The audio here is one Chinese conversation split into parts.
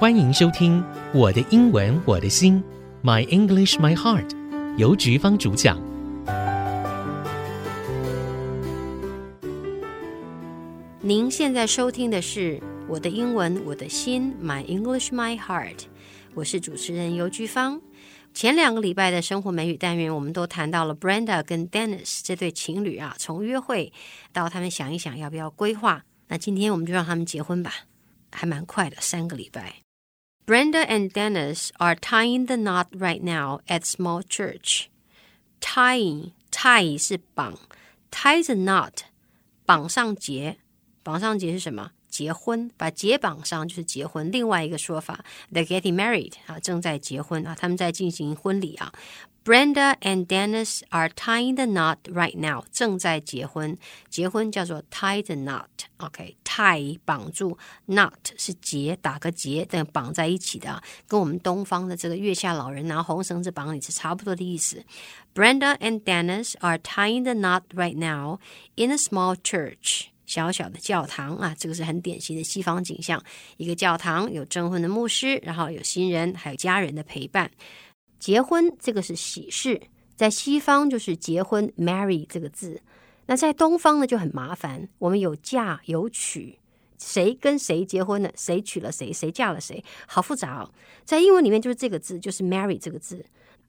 欢迎收听《我的英文我的心》，My English My Heart，由菊芳主讲。您现在收听的是《我的英文我的心》，My English My Heart，我是主持人尤菊芳。前两个礼拜的生活美语单元，我们都谈到了 Brenda 跟 Dennis 这对情侣啊，从约会到他们想一想要不要规划。那今天我们就让他们结婚吧，还蛮快的，三个礼拜。Brenda and Dennis are tying the knot right now at small church. Tying, tie 是绑，tie the knot 绑上结，绑上结是什么？结婚，把结绑上就是结婚。另外一个说法，they're getting married 啊，正在结婚啊，他们在进行婚礼啊。 Brenda and Dennis are tying the knot right now，正在结婚。结婚叫做 tie the knot，OK，tie、okay, 绑住，knot 是结，打个结，等绑在一起的，跟我们东方的这个月下老人拿红绳子绑你是差不多的意思。Brenda and Dennis are tying the knot right now in a small church，小小的教堂啊，这个是很典型的西方景象，一个教堂有证婚的牧师，然后有新人，还有家人的陪伴。结婚这个是喜事，在西方就是结婚 marry 这个字，那在东方呢就很麻烦。我们有嫁有娶，谁跟谁结婚了，谁娶了谁，谁嫁了谁，好复杂哦。在英文里面就是这个字，就是 marry 这个字。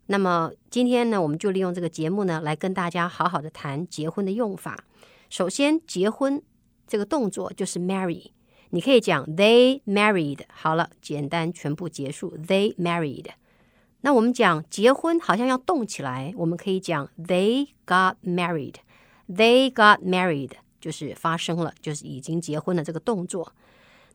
那么今天呢，我们就利用这个节目呢，来跟大家好好的谈结婚的用法。首先，结婚这个动作就是 marry，你可以讲 they married。好了，简单全部结束，they married。那我们讲结婚好像要动起来，我们可以讲 they got married。they got married 就是发生了，就是已经结婚了这个动作。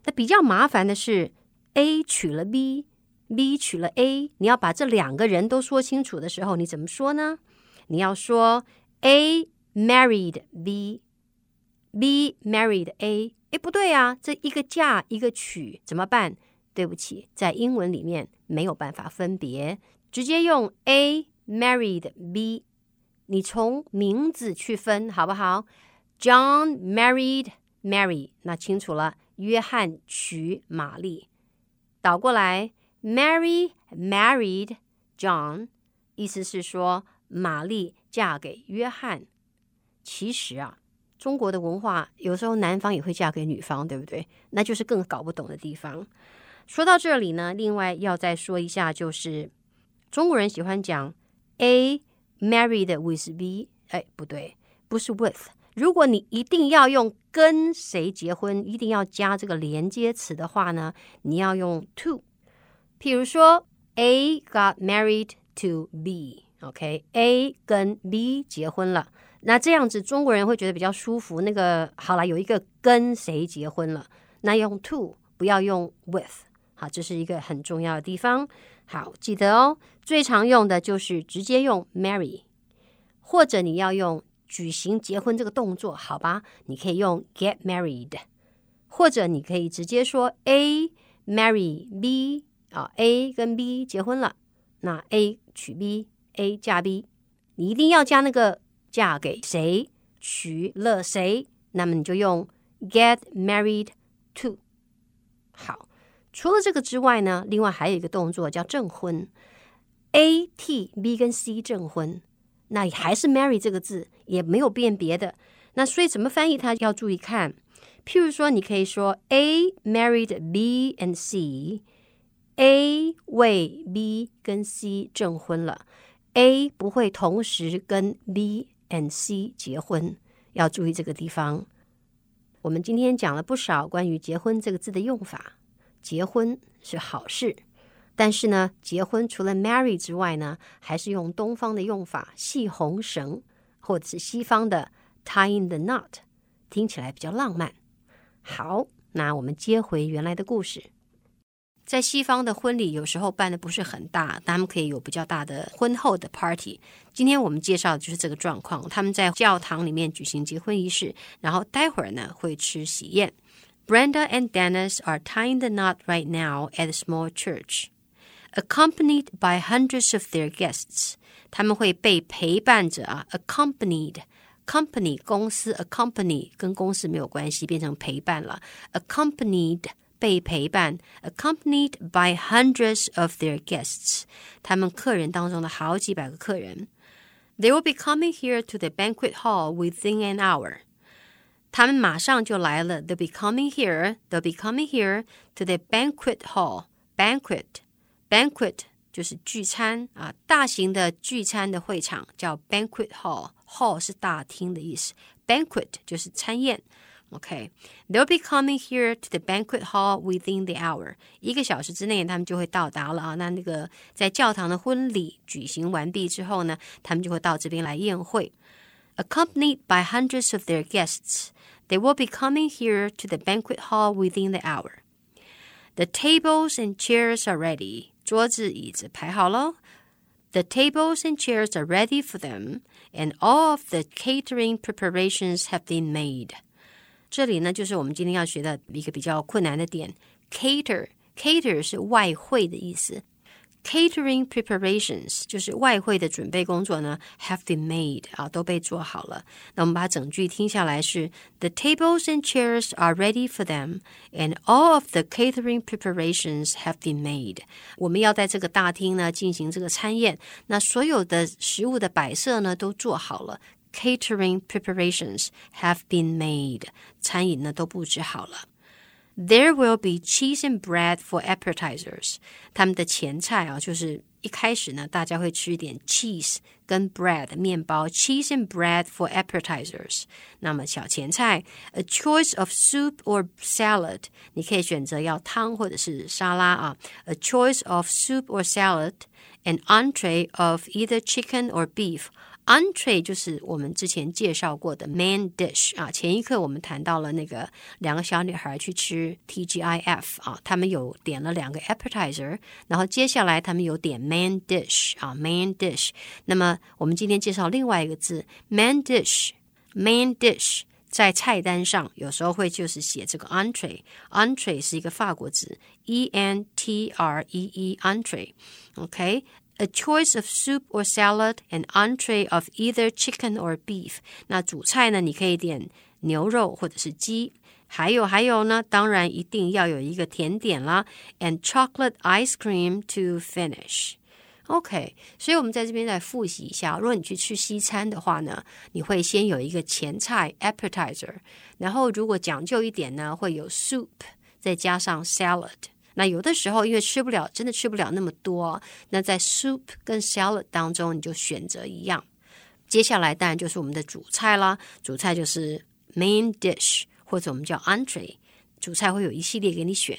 那比较麻烦的是 A 娶了 B，B 娶了 A，你要把这两个人都说清楚的时候，你怎么说呢？你要说 A married B，B married A。诶，不对啊，这一个嫁一个娶怎么办？对不起，在英文里面没有办法分别，直接用 A married B。你从名字去分好不好？John married Mary，那清楚了。约翰娶玛丽，倒过来，Mary married John，意思是说玛丽嫁给约翰。其实啊，中国的文化有时候男方也会嫁给女方，对不对？那就是更搞不懂的地方。说到这里呢，另外要再说一下，就是中国人喜欢讲 A married with B，哎，不对，不是 with。如果你一定要用跟谁结婚，一定要加这个连接词的话呢，你要用 to。譬如说 A got married to B，OK，A 跟 B 结婚了，那这样子中国人会觉得比较舒服。那个好了，有一个跟谁结婚了，那用 to，不要用 with。好，这是一个很重要的地方。好，记得哦。最常用的就是直接用 marry，或者你要用举行结婚这个动作，好吧？你可以用 get married，或者你可以直接说 A marry B 啊，A 跟 B 结婚了，那 A 娶 B，A 嫁 B，你一定要加那个嫁给谁，娶了谁，那么你就用 get married to。好。除了这个之外呢，另外还有一个动作叫证婚，A T B 跟 C 证婚，那还是 marry 这个字，也没有变别的。那所以怎么翻译它要注意看。譬如说，你可以说 A married B and C，A 为 B 跟 C 证婚了，A 不会同时跟 B and C 结婚，要注意这个地方。我们今天讲了不少关于结婚这个字的用法。结婚是好事，但是呢，结婚除了 marry 之外呢，还是用东方的用法系红绳，或者是西方的 tying the knot，听起来比较浪漫。好，那我们接回原来的故事，在西方的婚礼有时候办的不是很大，他们可以有比较大的婚后的 party。今天我们介绍的就是这个状况，他们在教堂里面举行结婚仪式，然后待会儿呢会吃喜宴。Brenda and Dennis are tying the knot right now at a small church, accompanied by hundreds of their guests. 他们会被陪伴着啊，accompanied company 公司 accompany 跟公司没有关系，变成陪伴了。accompanied 被陪伴，accompanied by hundreds of their guests，他们客人当中的好几百个客人。They will be coming here to the banquet hall within an hour。 他们马上就来了。They'll be coming here. They'll be coming here to the banquet hall. Banquet, banquet 就是聚餐啊，大型的聚餐的会场叫 banquet hall。Hall 是大厅的意思。Banquet 就是餐宴。OK, they'll be coming here to the banquet hall within the hour. 一个小时之内，他们就会到达了啊。那那个在教堂的婚礼举行完毕之后呢，他们就会到这边来宴会。 Accompanied by hundreds of their guests, they will be coming here to the banquet hall within the hour. The tables and chairs are ready. 桌子椅子排好喽。The tables and chairs are ready for them, and all of the catering preparations have been made. 这里呢，就是我们今天要学的一个比较困难的点，cater，cater 是外烩的意思 ，catering preparations 就是外烩的准备工作呢，have been made 啊，都被做好了。那我们把整句听下来是：The tables and chairs are ready for them, and all of the catering preparations have been made。我们要在这个大厅呢进行这个餐宴，那所有的食物的摆设呢都做好了。Catering preparations have been made，餐饮呢都布置好了。 There will be cheese and bread for appetizers。他们的前菜啊，就是一开始呢，大家会吃一点 cheese 跟 bread 面包，cheese and bread for appetizers。那么小前菜，a choice of soup or salad，你可以选择要汤或者是沙拉啊。A choice of soup or salad，an entree of either chicken or beef。 Entree 就是我们之前介绍过的 main dish 啊，前一课我们谈到了那个两个小女孩去吃 TGIF 啊，他们有点了两个 appetizer，然后接下来他们有点 main dish 啊，main dish。那么我们今天介绍另外一个字 main dish，main dish 在菜单上有时候会就是写这个 entree，entree 是一个法国字，E N T R E E entree，OK。A choice of soup or salad, an entree of either chicken or beef。那主菜呢？你可以点牛肉或者是鸡。还有还有呢？当然一定要有一个甜点啦，and chocolate ice cream to finish。OK，所以我们在这边再复习一下。如果你去吃西餐的话呢，你会先有一个前菜 appetizer，然后如果讲究一点呢，会有 soup，再加上 salad。 那有的时候，因为吃不了，真的吃不了那么多，那在 soup 跟 salad 当中，你就选择一样。接下来当然就是我们的主菜啦，主菜就是 main dish 或者我们叫 entree，主菜会有一系列给你选。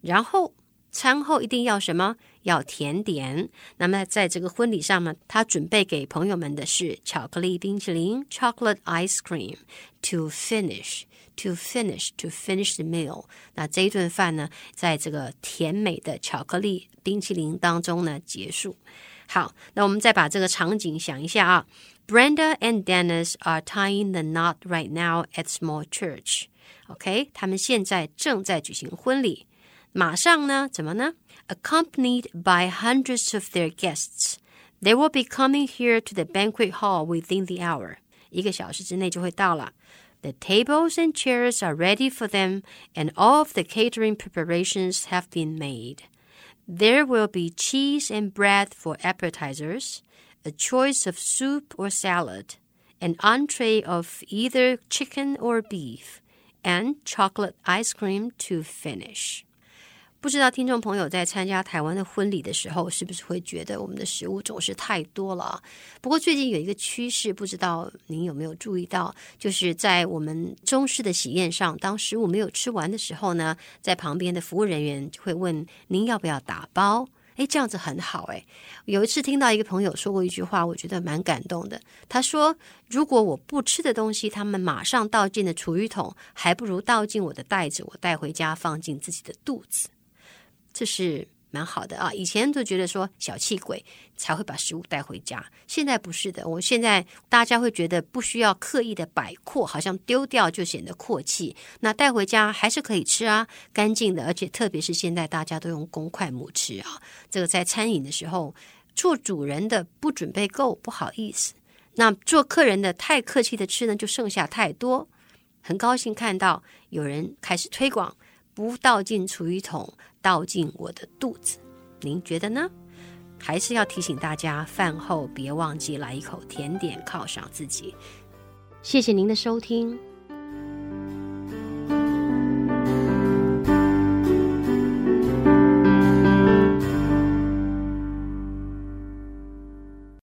然后餐后一定要什么？要甜点。那么在这个婚礼上呢，他准备给朋友们的是巧克力冰淇淋 （chocolate ice cream） to finish。To finish, to finish the meal。那这一顿饭呢，在这个甜美的巧克力冰淇淋当中呢结束。好，那我们再把这个场景想一下啊。Brenda and Dennis are tying the knot right now at small church. OK，他们现在正在举行婚礼。马上呢，怎么呢？Accompanied by hundreds of their guests, they will be coming here to the banquet hall within the hour. 一个小时之内就会到了。 The tables and chairs are ready for them, and all of the catering preparations have been made. There will be cheese and bread for appetizers, a choice of soup or salad, an entree of either chicken or beef, and chocolate ice cream to finish. 不知道听众朋友在参加台湾的婚礼的时候，是不是会觉得我们的食物总是太多了？不过最近有一个趋势，不知道您有没有注意到，就是在我们中式的喜宴上，当食物没有吃完的时候呢，在旁边的服务人员就会问您要不要打包？诶，这样子很好诶。有一次听到一个朋友说过一句话，我觉得蛮感动的。他说：“如果我不吃的东西，他们马上倒进了厨余桶，还不如倒进我的袋子，我带回家放进自己的肚子。”这是蛮好的啊！以前都觉得说小气鬼才会把食物带回家，现在不是的。我现在大家会觉得不需要刻意的摆阔，好像丢掉就显得阔气。那带回家还是可以吃啊，干净的。而且特别是现在大家都用公筷母吃啊，这个在餐饮的时候做主人的不准备够，不好意思。那做客人的太客气的吃呢，就剩下太多。很高兴看到有人开始推广。不倒进厨余桶，倒进我的肚子。您觉得呢？还是要提醒大家，饭后别忘记来一口甜点犒赏自己。谢谢您的收听。